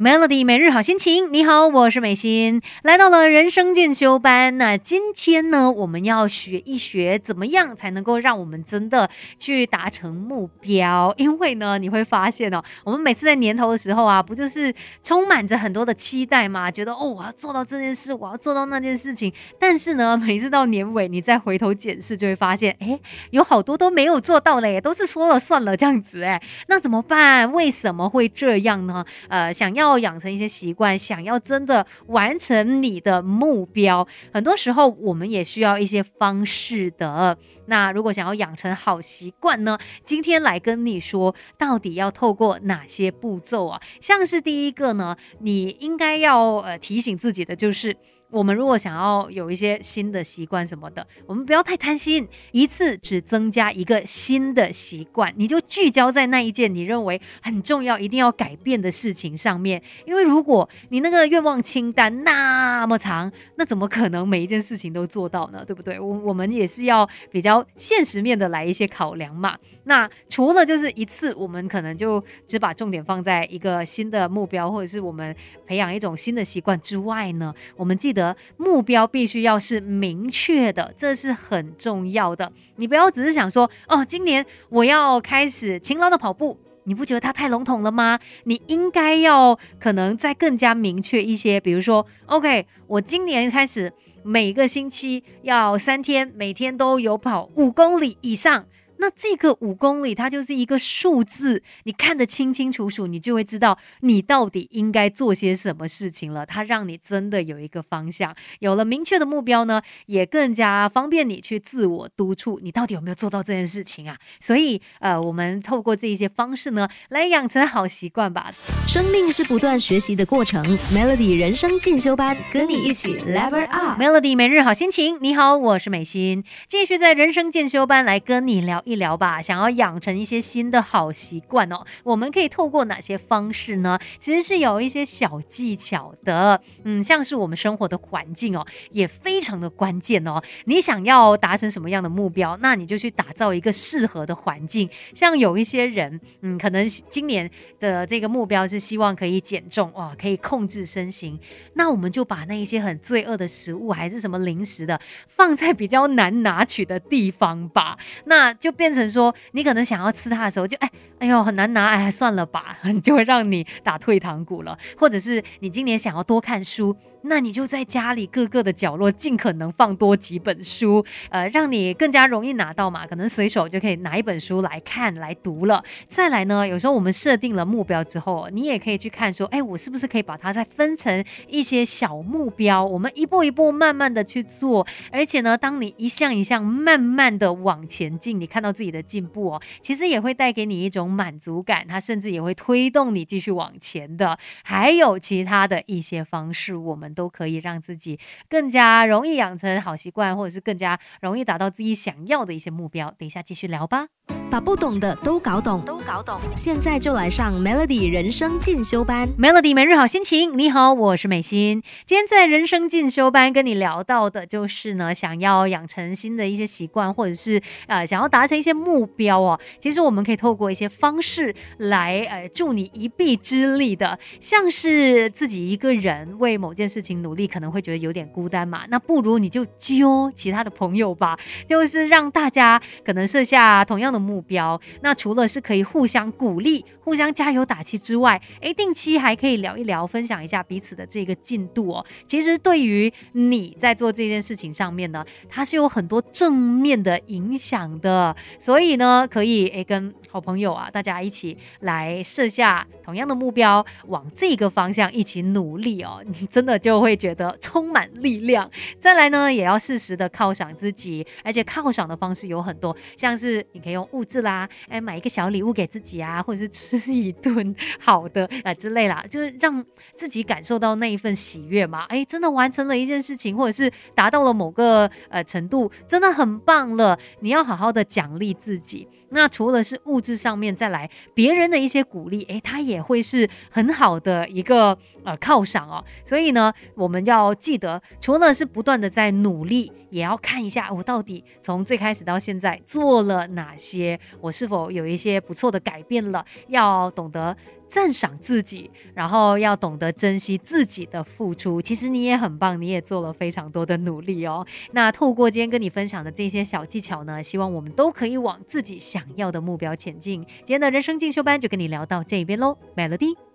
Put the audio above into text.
Melody 每日好心情，你好，我是美心，来到了人生进修班。那今天呢，我们要学一学怎么样才能够让我们真的去达成目标。因为呢，你会发现哦，我们每次在年头的时候啊，不就是充满着很多的期待吗？觉得哦，我要做到这件事，我要做到那件事情。但是呢，每次到年尾，你再回头检视，就会发现，哎，有好多都没有做到嘞，都是说了算了这样子。哎，那怎么办？为什么会这样呢？呃，想要。要养成一些习惯，想要真的完成你的目标，很多时候我们也需要一些方式的。那如果想要养成好习惯呢？今天来跟你说，到底要透过哪些步骤啊？像是第一个呢，你应该要呃提醒自己的就是。我们如果想要有一些新的习惯什么的，我们不要太贪心，一次只增加一个新的习惯，你就聚焦在那一件你认为很重要、一定要改变的事情上面。因为如果你那个愿望清单那么长，那怎么可能每一件事情都做到呢？对不对？我我们也是要比较现实面的来一些考量嘛。那除了就是一次，我们可能就只把重点放在一个新的目标，或者是我们培养一种新的习惯之外呢，我们记得。目标必须要是明确的，这是很重要的。你不要只是想说，哦，今年我要开始勤劳的跑步，你不觉得它太笼统了吗？你应该要可能再更加明确一些，比如说，OK，我今年开始每个星期要三天，每天都有跑五公里以上。那这个五公里，它就是一个数字，你看得清清楚楚，你就会知道你到底应该做些什么事情了。它让你真的有一个方向，有了明确的目标呢，也更加方便你去自我督促，你到底有没有做到这件事情啊？所以，呃，我们透过这一些方式呢，来养成好习惯吧。生命是不断学习的过程，Melody 人生进修班，跟你一起 Level Up。Melody 每日好心情，你好，我是美心，继续在人生进修班来跟你聊。一聊吧，想要养成一些新的好习惯哦，我们可以透过哪些方式呢？其实是有一些小技巧的，嗯，像是我们生活的环境哦，也非常的关键哦。你想要达成什么样的目标，那你就去打造一个适合的环境。像有一些人，嗯，可能今年的这个目标是希望可以减重哇，可以控制身形，那我们就把那一些很罪恶的食物，还是什么零食的，放在比较难拿取的地方吧，那就。变成说，你可能想要吃它的时候，就哎，哎呦，很难拿，哎，算了吧，就会让你打退堂鼓了。或者是你今年想要多看书。那你就在家里各个的角落尽可能放多几本书，呃，让你更加容易拿到嘛，可能随手就可以拿一本书来看来读了。再来呢，有时候我们设定了目标之后，你也可以去看说，哎，我是不是可以把它再分成一些小目标，我们一步一步慢慢的去做。而且呢，当你一项一项慢慢的往前进，你看到自己的进步哦，其实也会带给你一种满足感，它甚至也会推动你继续往前的。还有其他的一些方式，我们。都可以让自己更加容易养成好习惯，或者是更加容易达到自己想要的一些目标。等一下继续聊吧。把不懂的都搞懂，都搞懂。现在就来上 Melody 人生进修班。Melody 每日好心情，你好，我是美心。今天在人生进修班跟你聊到的就是呢，想要养成新的一些习惯，或者是呃想要达成一些目标哦。其实我们可以透过一些方式来呃助你一臂之力的，像是自己一个人为某件事情努力，可能会觉得有点孤单嘛。那不如你就揪其他的朋友吧，就是让大家可能设下同样的目。目标，那除了是可以互相鼓励、互相加油打气之外，诶，定期还可以聊一聊，分享一下彼此的这个进度哦。其实对于你在做这件事情上面呢，它是有很多正面的影响的。所以呢，可以诶跟好朋友啊，大家一起来设下同样的目标，往这个方向一起努力哦，你真的就会觉得充满力量。再来呢，也要适时的犒赏自己，而且犒赏的方式有很多，像是你可以用物。是啦，哎，买一个小礼物给自己啊，或者是吃一顿好的啊之类啦，就是让自己感受到那一份喜悦嘛。哎，真的完成了一件事情，或者是达到了某个呃程度，真的很棒了。你要好好的奖励自己。那除了是物质上面，再来别人的一些鼓励，哎，他也会是很好的一个呃犒赏哦。所以呢，我们要记得，除了是不断的在努力，也要看一下我到底从最开始到现在做了哪些。我是否有一些不错的改变了？要懂得。赞赏自己，然后要懂得珍惜自己的付出。其实你也很棒，你也做了非常多的努力哦。那透过今天跟你分享的这些小技巧呢，希望我们都可以往自己想要的目标前进。今天的人生进修班就跟你聊到这边喽，Melody。